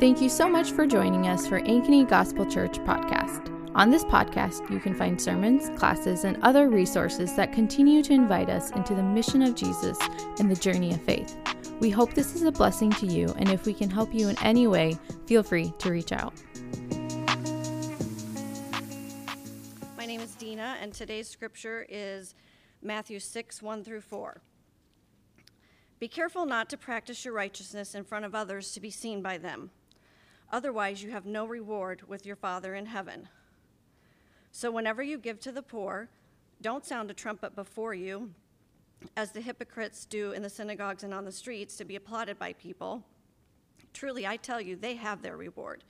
Thank you so much for joining us for Ankeny Gospel Church podcast. On this podcast, you can find sermons, classes, and other resources that continue to invite us into the mission of Jesus and the journey of faith. We hope this is a blessing to you, and if we can help you in any way, feel free to reach out. My name is Dina, and today's scripture is Matthew 6 1 through 4. Be careful not to practice your righteousness in front of others to be seen by them. Otherwise, you have no reward with your Father in heaven. So, whenever you give to the poor, don't sound a trumpet before you as the hypocrites do in the synagogues and on the streets to be applauded by people. Truly, I tell you, they have their reward.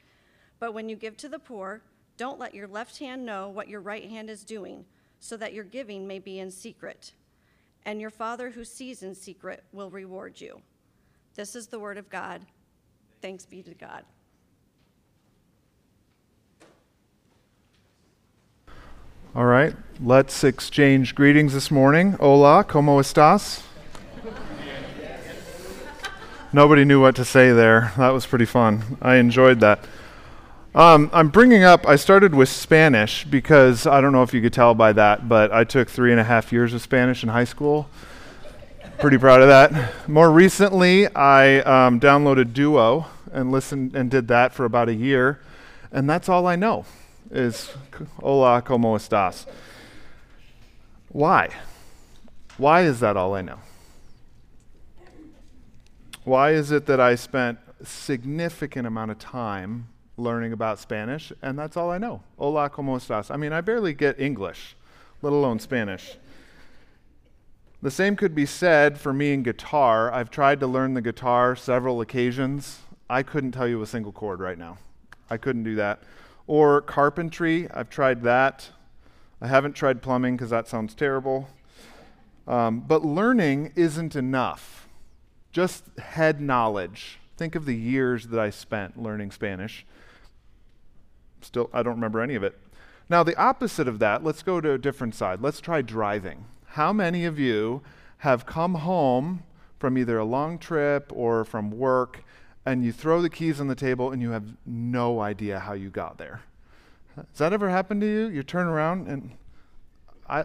But when you give to the poor, don't let your left hand know what your right hand is doing, so that your giving may be in secret. And your Father who sees in secret will reward you. This is the word of God. Thanks be to God. All right, let's exchange greetings this morning. Hola, ¿cómo estás? Nobody knew what to say there. That was pretty fun. I enjoyed that. Um, I'm bringing up, I started with Spanish because I don't know if you could tell by that, but I took three and a half years of Spanish in high school. Pretty proud of that. More recently, I um, downloaded Duo and listened and did that for about a year, and that's all I know is hola, ¿cómo estás? Why? Why is that all I know? Why is it that I spent significant amount of time learning about Spanish and that's all I know? Hola, ¿cómo estás? I mean, I barely get English, let alone Spanish. The same could be said for me in guitar. I've tried to learn the guitar several occasions. I couldn't tell you a single chord right now. I couldn't do that. Or carpentry, I've tried that. I haven't tried plumbing because that sounds terrible. Um, but learning isn't enough. Just head knowledge. Think of the years that I spent learning Spanish. Still, I don't remember any of it. Now, the opposite of that, let's go to a different side. Let's try driving. How many of you have come home from either a long trip or from work and you throw the keys on the table and you have no idea how you got there. Has that ever happened to you? You turn around and I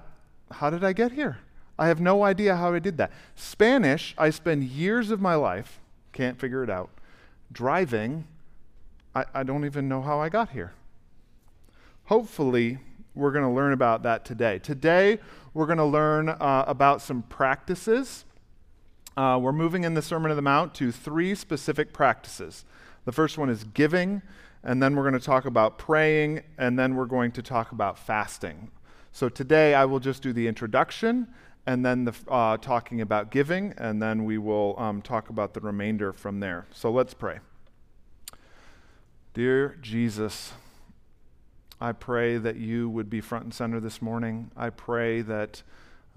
how did I get here? I have no idea how I did that. Spanish, I spend years of my life, can't figure it out. Driving, I, I don't even know how I got here. Hopefully, we're going to learn about that today. Today, we're going to learn uh, about some practices uh, we're moving in the Sermon on the Mount to three specific practices. The first one is giving, and then we're going to talk about praying, and then we're going to talk about fasting. So today I will just do the introduction, and then the uh, talking about giving, and then we will um, talk about the remainder from there. So let's pray. Dear Jesus, I pray that you would be front and center this morning. I pray that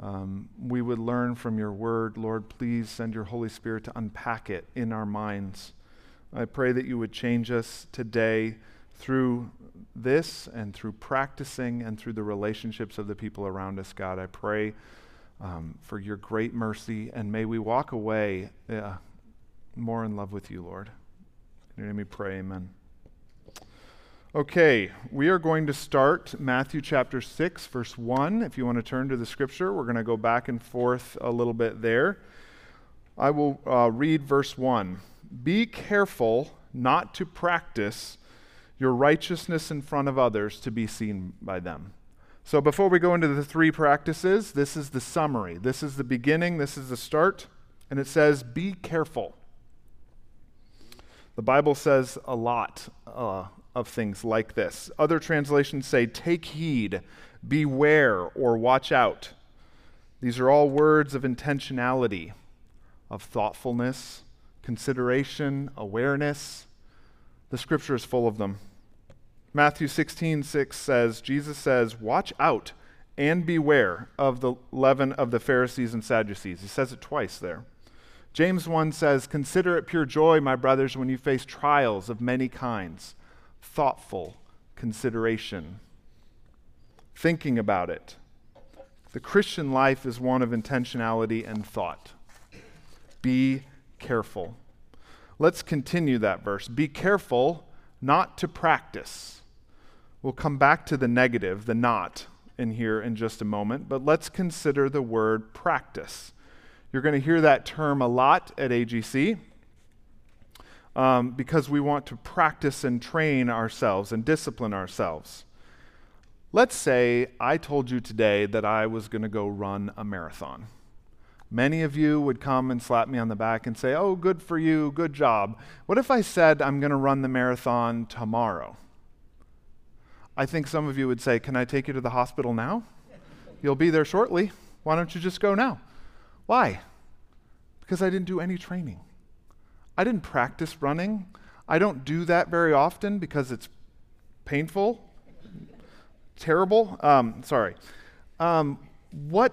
um, we would learn from your word. Lord, please send your Holy Spirit to unpack it in our minds. I pray that you would change us today through this and through practicing and through the relationships of the people around us, God. I pray um, for your great mercy and may we walk away uh, more in love with you, Lord. In your name we pray, amen. Okay, we are going to start Matthew chapter 6, verse 1. If you want to turn to the scripture, we're going to go back and forth a little bit there. I will uh, read verse 1. Be careful not to practice your righteousness in front of others to be seen by them. So, before we go into the three practices, this is the summary. This is the beginning, this is the start, and it says, Be careful. The Bible says a lot uh, of things like this. Other translations say, take heed, beware, or watch out. These are all words of intentionality, of thoughtfulness, consideration, awareness. The scripture is full of them. Matthew 16, 6 says, Jesus says, Watch out and beware of the leaven of the Pharisees and Sadducees. He says it twice there. James 1 says, Consider it pure joy, my brothers, when you face trials of many kinds thoughtful consideration, thinking about it. The Christian life is one of intentionality and thought. Be careful. Let's continue that verse. Be careful not to practice. We'll come back to the negative, the not, in here in just a moment, but let's consider the word practice. You're going to hear that term a lot at AGC um, because we want to practice and train ourselves and discipline ourselves. Let's say I told you today that I was going to go run a marathon. Many of you would come and slap me on the back and say, Oh, good for you, good job. What if I said I'm going to run the marathon tomorrow? I think some of you would say, Can I take you to the hospital now? You'll be there shortly. Why don't you just go now? Why? Because I didn't do any training. I didn't practice running. I don't do that very often because it's painful, terrible. Um, sorry. Um, what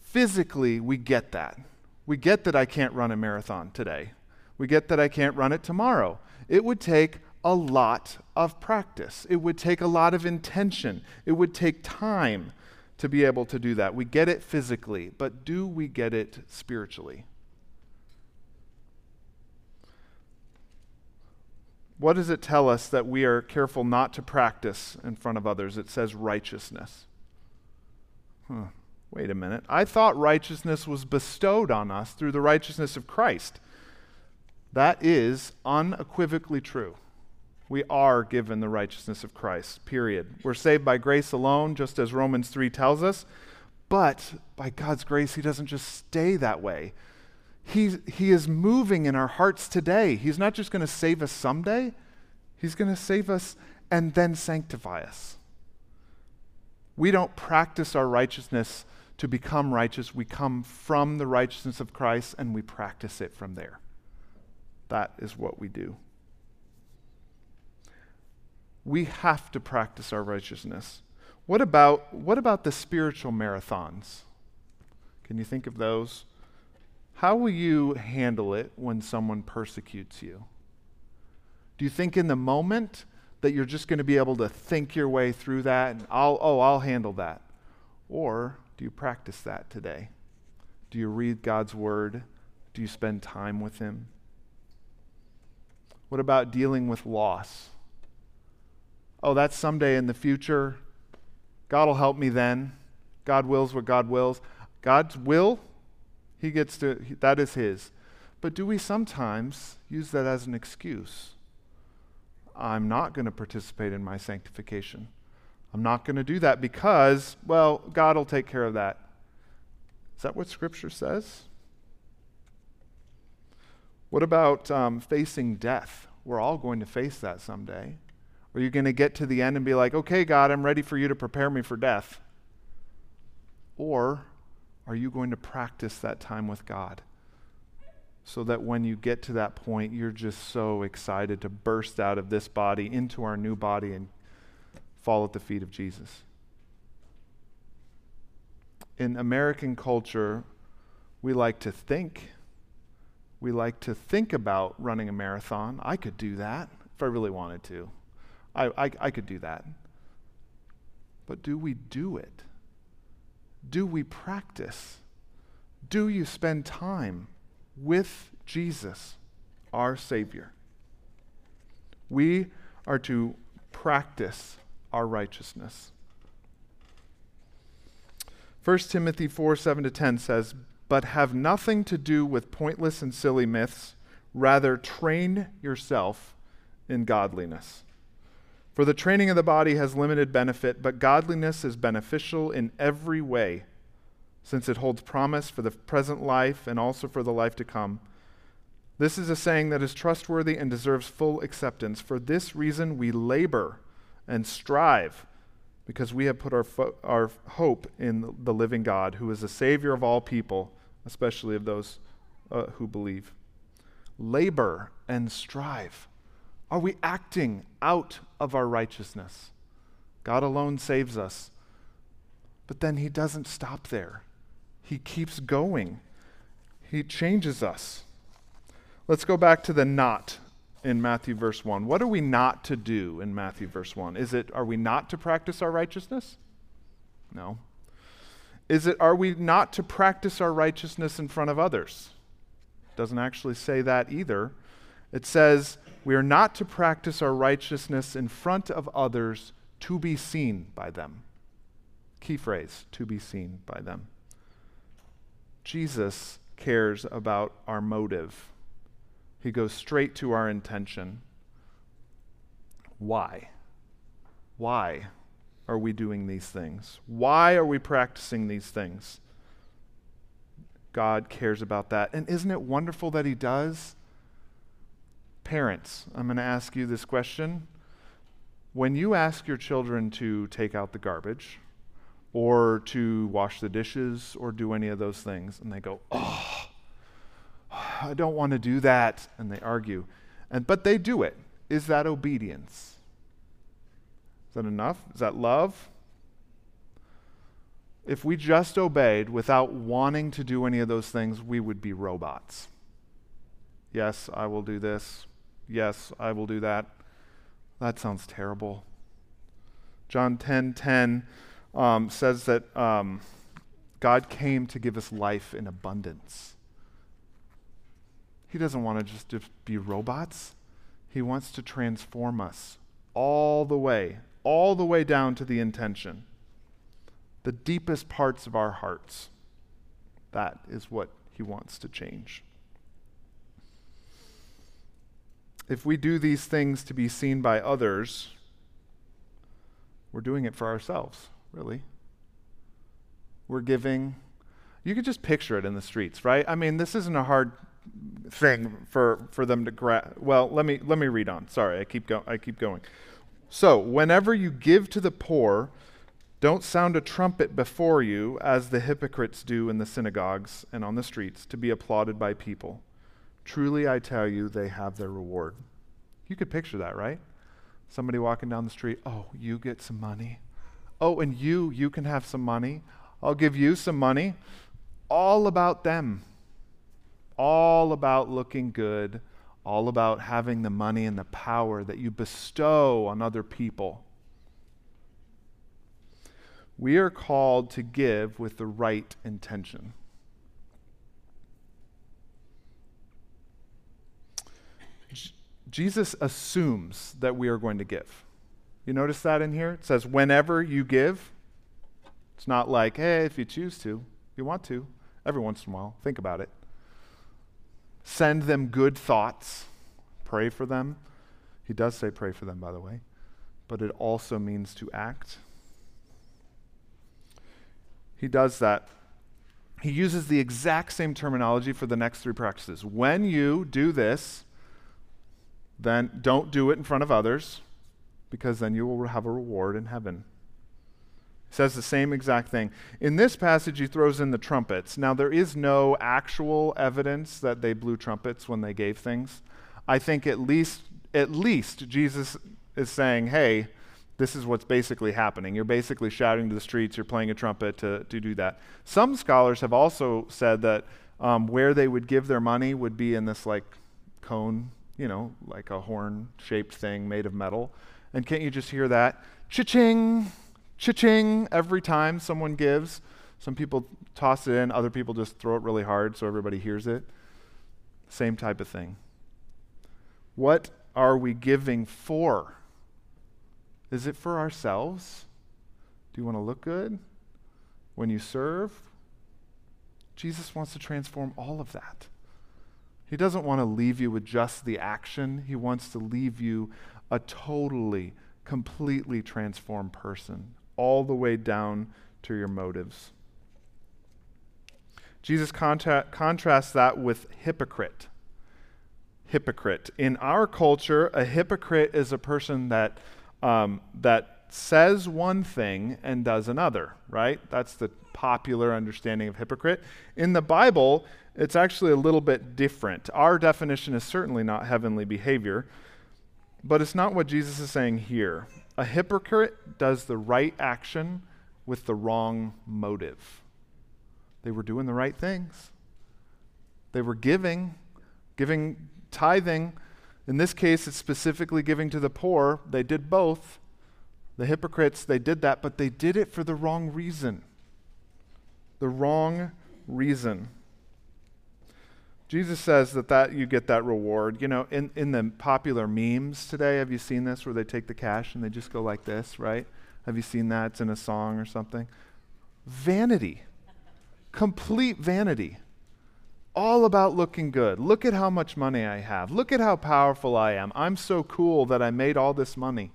physically, we get that. We get that I can't run a marathon today. We get that I can't run it tomorrow. It would take a lot of practice, it would take a lot of intention, it would take time to be able to do that. We get it physically, but do we get it spiritually? What does it tell us that we are careful not to practice in front of others? It says righteousness. Huh. Wait a minute. I thought righteousness was bestowed on us through the righteousness of Christ. That is unequivocally true. We are given the righteousness of Christ, period. We're saved by grace alone, just as Romans 3 tells us. But by God's grace, He doesn't just stay that way. He, he is moving in our hearts today. He's not just going to save us someday, He's going to save us and then sanctify us. We don't practice our righteousness to become righteous, we come from the righteousness of Christ and we practice it from there. That is what we do. We have to practice our righteousness. What about, what about the spiritual marathons? Can you think of those? How will you handle it when someone persecutes you? Do you think in the moment that you're just going to be able to think your way through that and I'll oh, I'll handle that? Or do you practice that today? Do you read God's word? Do you spend time with him? What about dealing with loss? Oh, that's someday in the future. God will help me then. God wills what God wills. God's will he gets to, that is his. But do we sometimes use that as an excuse? I'm not going to participate in my sanctification. I'm not going to do that because, well, God will take care of that. Is that what Scripture says? What about um, facing death? We're all going to face that someday. Are you going to get to the end and be like, okay, God, I'm ready for you to prepare me for death? Or are you going to practice that time with God? So that when you get to that point, you're just so excited to burst out of this body into our new body and fall at the feet of Jesus. In American culture, we like to think. We like to think about running a marathon. I could do that if I really wanted to. I, I, I could do that. But do we do it? Do we practice? Do you spend time with Jesus, our Savior? We are to practice our righteousness. 1 Timothy 4 7 to 10 says, But have nothing to do with pointless and silly myths, rather, train yourself in godliness. For the training of the body has limited benefit, but godliness is beneficial in every way, since it holds promise for the present life and also for the life to come. This is a saying that is trustworthy and deserves full acceptance. For this reason, we labor and strive, because we have put our, fo- our hope in the living God, who is the Savior of all people, especially of those uh, who believe. Labor and strive. Are we acting out of our righteousness? God alone saves us. But then He doesn't stop there, He keeps going. He changes us. Let's go back to the not in Matthew verse 1. What are we not to do in Matthew verse 1? Is it, are we not to practice our righteousness? No. Is it, are we not to practice our righteousness in front of others? doesn't actually say that either. It says, We are not to practice our righteousness in front of others to be seen by them. Key phrase, to be seen by them. Jesus cares about our motive, he goes straight to our intention. Why? Why are we doing these things? Why are we practicing these things? God cares about that. And isn't it wonderful that He does? Parents, I'm going to ask you this question. When you ask your children to take out the garbage, or to wash the dishes, or do any of those things, and they go, Oh, I don't want to do that, and they argue. And, but they do it. Is that obedience? Is that enough? Is that love? If we just obeyed without wanting to do any of those things, we would be robots. Yes, I will do this. Yes, I will do that. That sounds terrible. John 10 10 um, says that um, God came to give us life in abundance. He doesn't want to just, just be robots. He wants to transform us all the way, all the way down to the intention, the deepest parts of our hearts. That is what He wants to change. If we do these things to be seen by others, we're doing it for ourselves, really. We're giving. You could just picture it in the streets, right? I mean, this isn't a hard thing for, for them to grab. Well, let me let me read on. Sorry, I keep go- I keep going. So, whenever you give to the poor, don't sound a trumpet before you, as the hypocrites do in the synagogues and on the streets, to be applauded by people. Truly, I tell you, they have their reward. You could picture that, right? Somebody walking down the street, oh, you get some money. Oh, and you, you can have some money. I'll give you some money. All about them all about looking good, all about having the money and the power that you bestow on other people. We are called to give with the right intention. Jesus assumes that we are going to give. You notice that in here? It says, whenever you give. It's not like, hey, if you choose to, if you want to, every once in a while, think about it. Send them good thoughts. Pray for them. He does say pray for them, by the way, but it also means to act. He does that. He uses the exact same terminology for the next three practices. When you do this, then don't do it in front of others, because then you will have a reward in heaven It says the same exact thing. In this passage, he throws in the trumpets. Now, there is no actual evidence that they blew trumpets when they gave things. I think at least, at least Jesus is saying, hey, this is what's basically happening. You're basically shouting to the streets, you're playing a trumpet to, to do that. Some scholars have also said that um, where they would give their money would be in this like cone, you know, like a horn shaped thing made of metal. And can't you just hear that? Cha-ching! cha-ching every time someone gives. Some people toss it in, other people just throw it really hard so everybody hears it. Same type of thing. What are we giving for? Is it for ourselves? Do you want to look good when you serve? Jesus wants to transform all of that. He doesn't want to leave you with just the action, He wants to leave you a totally, completely transformed person, all the way down to your motives. Jesus contra- contrasts that with hypocrite. Hypocrite. In our culture, a hypocrite is a person that, um, that says one thing and does another, right? That's the popular understanding of hypocrite. In the Bible, it's actually a little bit different. Our definition is certainly not heavenly behavior, but it's not what Jesus is saying here. A hypocrite does the right action with the wrong motive. They were doing the right things. They were giving, giving, tithing. In this case, it's specifically giving to the poor. They did both. The hypocrites, they did that, but they did it for the wrong reason. The wrong reason. Jesus says that, that you get that reward. You know, in, in the popular memes today, have you seen this where they take the cash and they just go like this, right? Have you seen that? It's in a song or something. Vanity. Complete vanity. All about looking good. Look at how much money I have. Look at how powerful I am. I'm so cool that I made all this money.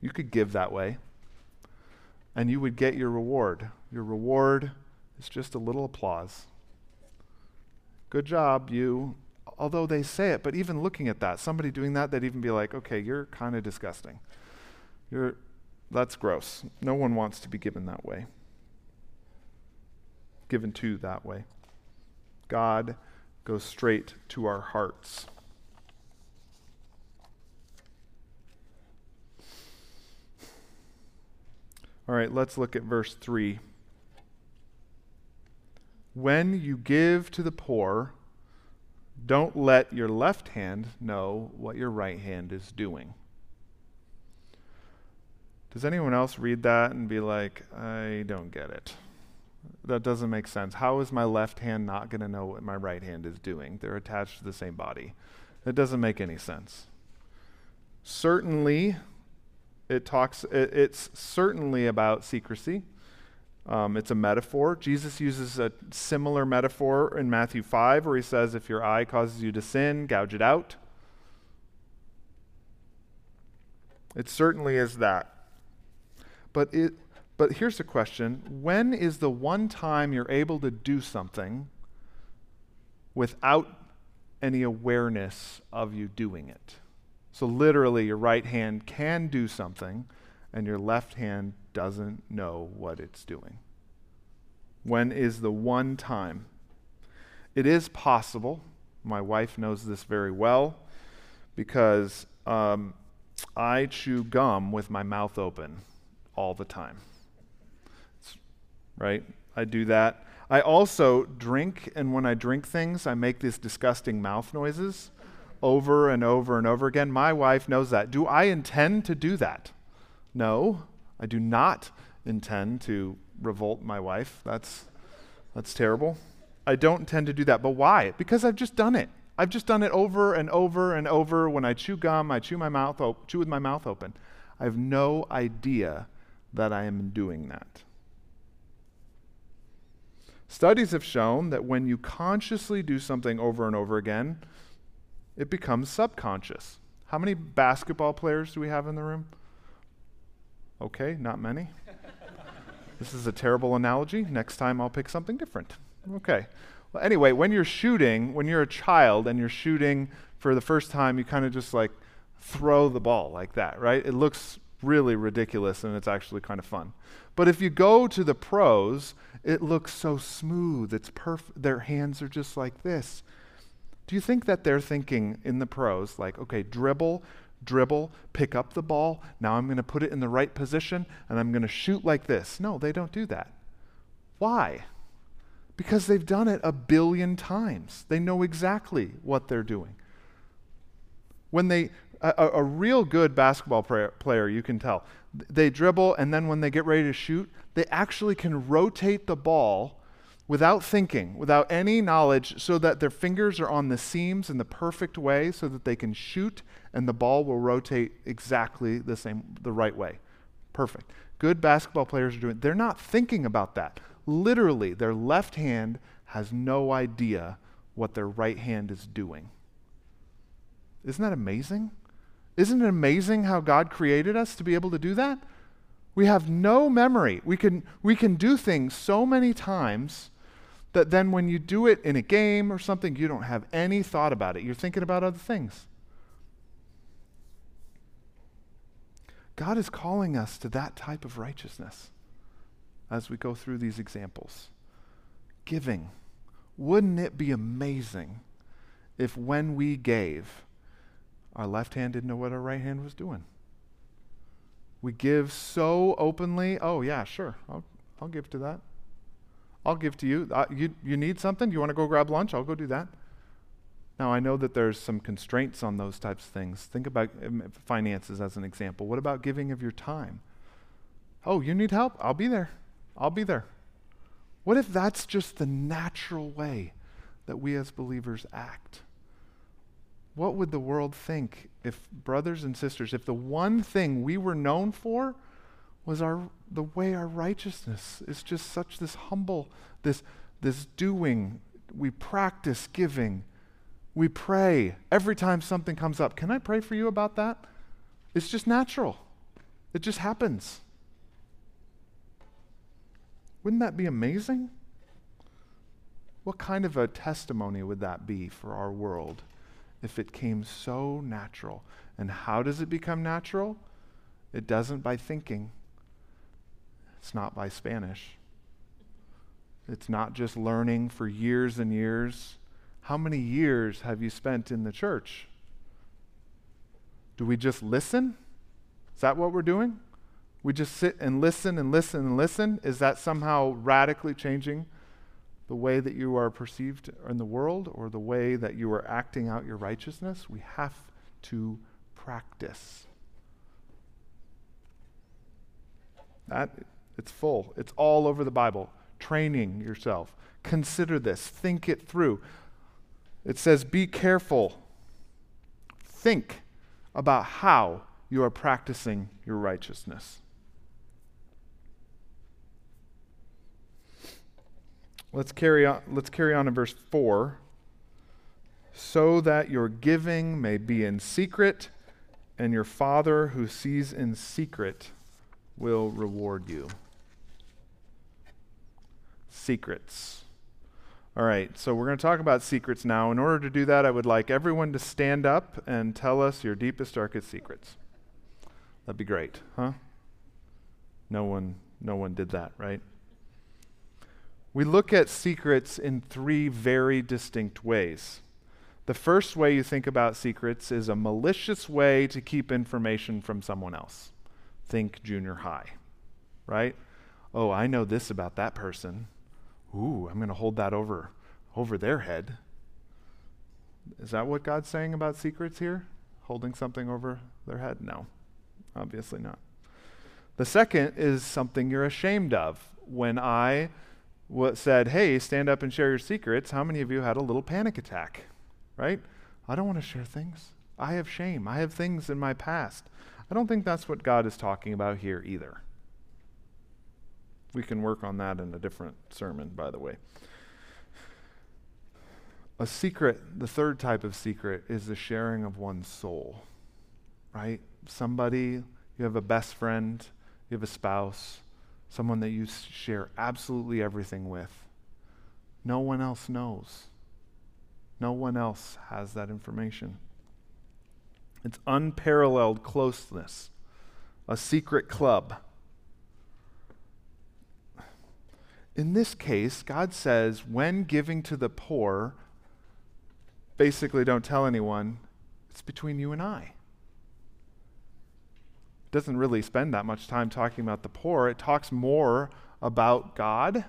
You could give that way, and you would get your reward. Your reward is just a little applause. Good job, you. Although they say it, but even looking at that, somebody doing that, they'd even be like, okay, you're kind of disgusting. You're, that's gross. No one wants to be given that way. Given to that way. God goes straight to our hearts. All right, let's look at verse 3. When you give to the poor, don't let your left hand know what your right hand is doing. Does anyone else read that and be like, I don't get it? That doesn't make sense. How is my left hand not going to know what my right hand is doing? They're attached to the same body. That doesn't make any sense. Certainly, it talks, it, it's certainly about secrecy. Um, it's a metaphor. Jesus uses a similar metaphor in Matthew 5 where he says, If your eye causes you to sin, gouge it out. It certainly is that. But, it, but here's the question When is the one time you're able to do something without any awareness of you doing it? So, literally, your right hand can do something, and your left hand doesn't know what it's doing. When is the one time? It is possible. My wife knows this very well because um, I chew gum with my mouth open all the time. It's, right? I do that. I also drink, and when I drink things, I make these disgusting mouth noises over and over and over again. My wife knows that. Do I intend to do that? No. I do not intend to revolt my wife. That's, that's terrible. I don't intend to do that. But why? Because I've just done it. I've just done it over and over and over. When I chew gum, I chew my mouth op- chew with my mouth open. I have no idea that I am doing that. Studies have shown that when you consciously do something over and over again, it becomes subconscious. How many basketball players do we have in the room? Okay, not many. this is a terrible analogy. Next time I'll pick something different. Okay. Well, anyway, when you're shooting, when you're a child and you're shooting for the first time, you kind of just like throw the ball like that, right? It looks really ridiculous and it's actually kind of fun. But if you go to the pros, it looks so smooth. It's perfect. Their hands are just like this. Do you think that they're thinking in the pros, like, okay, dribble, dribble, pick up the ball. Now I'm going to put it in the right position and I'm going to shoot like this. No, they don't do that. Why? Because they've done it a billion times. They know exactly what they're doing. When they, a, a real good basketball player, player, you can tell, they dribble and then when they get ready to shoot, they actually can rotate the ball without thinking, without any knowledge, so that their fingers are on the seams in the perfect way so that they can shoot and the ball will rotate exactly the same, the right way. Perfect. Good basketball players are doing They're not thinking about that. Literally, their left hand has no idea what their right hand is doing. Isn't that amazing? Isn't it amazing how God created us to be able to do that? We have no memory. We can, we can do things so many times that then when you do it in a game or something, you don't have any thought about it. You're thinking about other things. God is calling us to that type of righteousness as we go through these examples. Giving. Wouldn't it be amazing if when we gave, our left hand didn't know what our right hand was doing? We give so openly. Oh, yeah, sure. I'll, I'll give to that. I'll give to you. Uh, you. You need something? You want to go grab lunch? I'll go do that. Now, I know that there's some constraints on those types of things. Think about um, finances as an example. What about giving of your time? Oh, you need help? I'll be there. I'll be there. What if that's just the natural way that we as believers act? What would the world think if brothers and sisters, if the one thing we were known for was our the way our righteousness is just such this humble, this this doing, we practice giving, we pray every time something comes up. Can I pray for you about that? It's just natural. It just happens. Wouldn't that be amazing? What kind of a testimony would that be for our world if it came so natural? And how does it become natural? It doesn't by thinking, it's not by Spanish. It's not just learning for years and years. How many years have you spent in the church? Do we just listen? Is that what we're doing? We just sit and listen and listen and listen? Is that somehow radically changing the way that you are perceived in the world or the way that you are acting out your righteousness? We have to practice. That it's full. It's all over the Bible. Training yourself. Consider this. Think it through. It says, be careful. Think about how you are practicing your righteousness. Let's carry on, let's carry on in verse 4. So that your giving may be in secret, and your Father who sees in secret will reward you. Secrets. All right, so we're going to talk about secrets now. In order to do that, I would like everyone to stand up and tell us your deepest, darkest secrets. That'd be great, huh? No one, no one did that, right? We look at secrets in three very distinct ways. The first way you think about secrets is a malicious way to keep information from someone else. Think junior high, right? Oh, I know this about that person. Ooh, I'm going to hold that over over their head. Is that what God's saying about secrets here? Holding something over their head? No, obviously not. The second is something you're ashamed of. When I w- said, Hey, stand up and share your secrets, how many of you had a little panic attack? Right? I don't want to share things. I have shame. I have things in my past. I don't think that's what God is talking about here either. We can work on that in a different sermon, by the way. A secret, the third type of secret, is the sharing of one's soul, right? Somebody, you have a best friend, you have a spouse, someone that you share absolutely everything with. No one else knows. No one else has that information. It's unparalleled closeness, a secret club. In this case, God says, when giving to the poor, basically don't tell anyone, it's between you and I. It doesn't really spend that much time talking about the poor, it talks more about God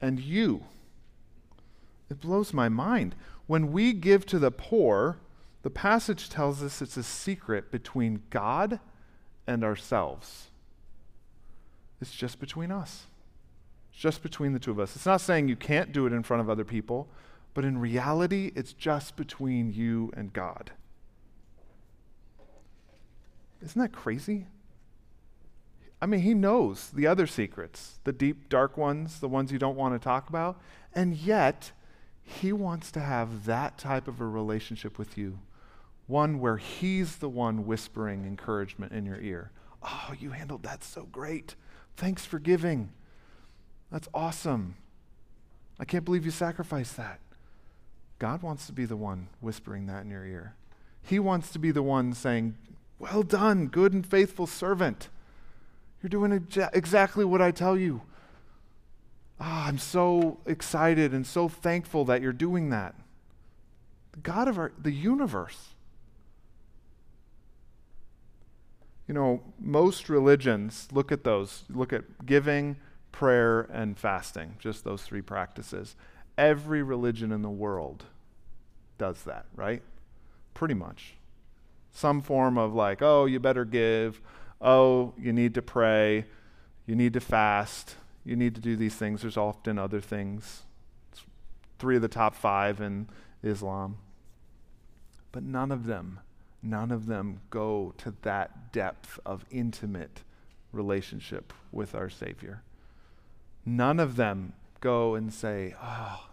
and you. It blows my mind. When we give to the poor, the passage tells us it's a secret between God and ourselves. It's just between us. Just between the two of us. It's not saying you can't do it in front of other people, but in reality, it's just between you and God. Isn't that crazy? I mean, he knows the other secrets, the deep, dark ones, the ones you don't want to talk about, and yet he wants to have that type of a relationship with you. One where he's the one whispering encouragement in your ear. Oh, you handled that so great. Thanks for giving. That's awesome. I can't believe you sacrificed that. God wants to be the one whispering that in your ear. He wants to be the one saying, Well done, good and faithful servant. You're doing exa- exactly what I tell you. Ah, I'm so excited and so thankful that you're doing that. The God of our, the universe. You know, most religions look at those, look at giving, prayer, and fasting, just those three practices. Every religion in the world does that, right? Pretty much. Some form of like, oh, you better give. Oh, you need to pray. You need to fast. you need to do these things. There's often other things. It's three of the top five in Islam. But none of them, none of them go to that depth of intimate relationship with our Savior. None of them go and say, Oh,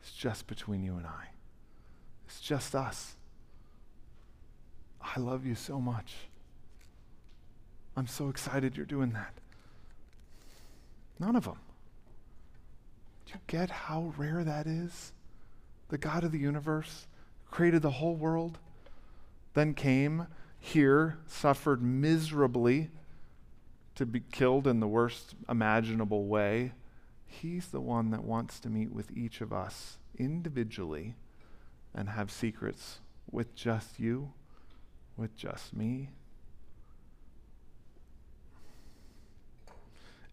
it's just between you and I. It's just us. I love you so much. I'm so excited you're doing that. None of them. Do you get how rare that is? The God of the universe created the whole world, then came here, suffered miserably to be killed in the worst imaginable way. He's the one that wants to meet with each of us individually and have secrets with just you, with just me.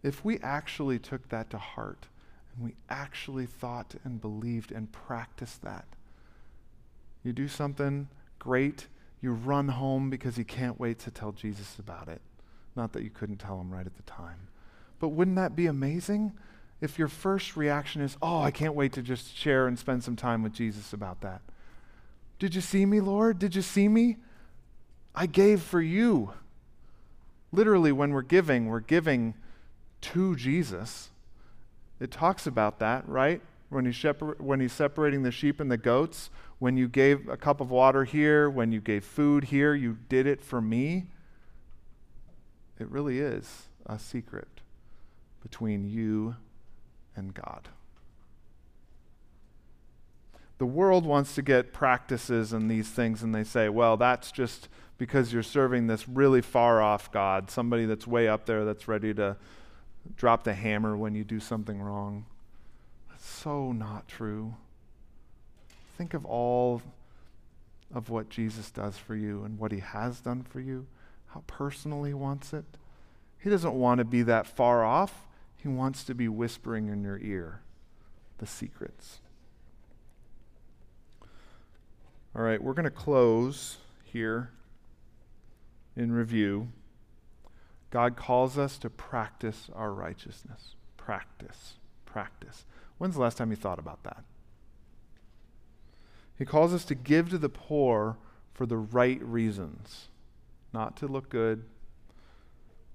If we actually took that to heart and we actually thought and believed and practiced that, you do something great, you run home because you can't wait to tell Jesus about it. Not that you couldn't tell him right at the time. But wouldn't that be amazing? If your first reaction is, oh, I can't wait to just share and spend some time with Jesus about that. Did you see me, Lord? Did you see me? I gave for you. Literally, when we're giving, we're giving to Jesus. It talks about that, right? When he's, shepar- when he's separating the sheep and the goats, when you gave a cup of water here, when you gave food here, you did it for me. It really is a secret between you and God. The world wants to get practices and these things, and they say, well, that's just because you're serving this really far off God, somebody that's way up there that's ready to drop the hammer when you do something wrong. That's so not true. Think of all of what Jesus does for you and what he has done for you, how personal he wants it. He doesn't want to be that far off. He wants to be whispering in your ear the secrets. All right, we're going to close here in review. God calls us to practice our righteousness. Practice, practice. When's the last time you thought about that? He calls us to give to the poor for the right reasons, not to look good.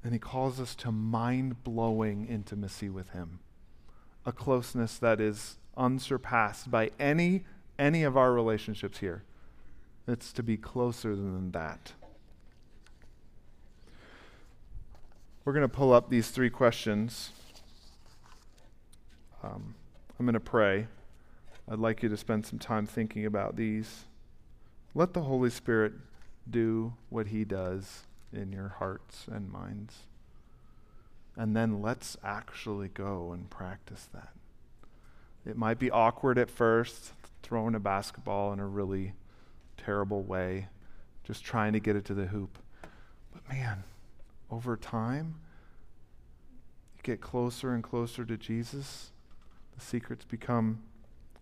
And he calls us to mind blowing intimacy with him, a closeness that is unsurpassed by any, any of our relationships here. It's to be closer than that. We're going to pull up these three questions. Um, I'm going to pray. I'd like you to spend some time thinking about these. Let the Holy Spirit do what He does in your hearts and minds. And then let's actually go and practice that. It might be awkward at first, throwing a basketball in a really terrible way, just trying to get it to the hoop. But man, over time, you get closer and closer to Jesus, the secrets become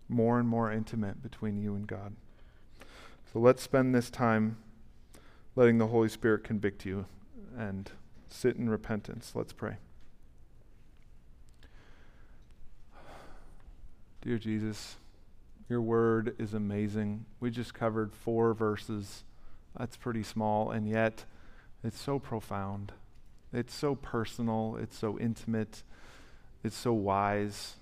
more and more intimate between you and God. So let's spend this time letting the Holy Spirit convict you and sit in repentance. Let's pray. Dear Jesus, your word is amazing. We just covered four verses. That's pretty small, and yet it's so profound. It's so personal, it's so intimate, it's so wise.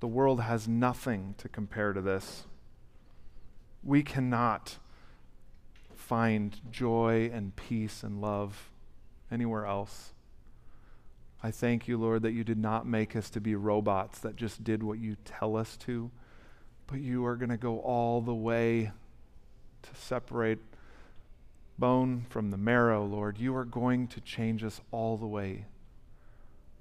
The world has nothing to compare to this. We cannot find joy and peace and love anywhere else. I thank you, Lord, that you did not make us to be robots that just did what you tell us to, but you are going to go all the way to separate bone from the marrow, Lord. You are going to change us all the way.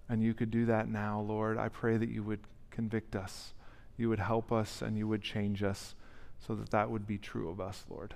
And you could do that now, Lord. I pray that you would convict us, you would help us, and you would change us so that that would be true of us, Lord.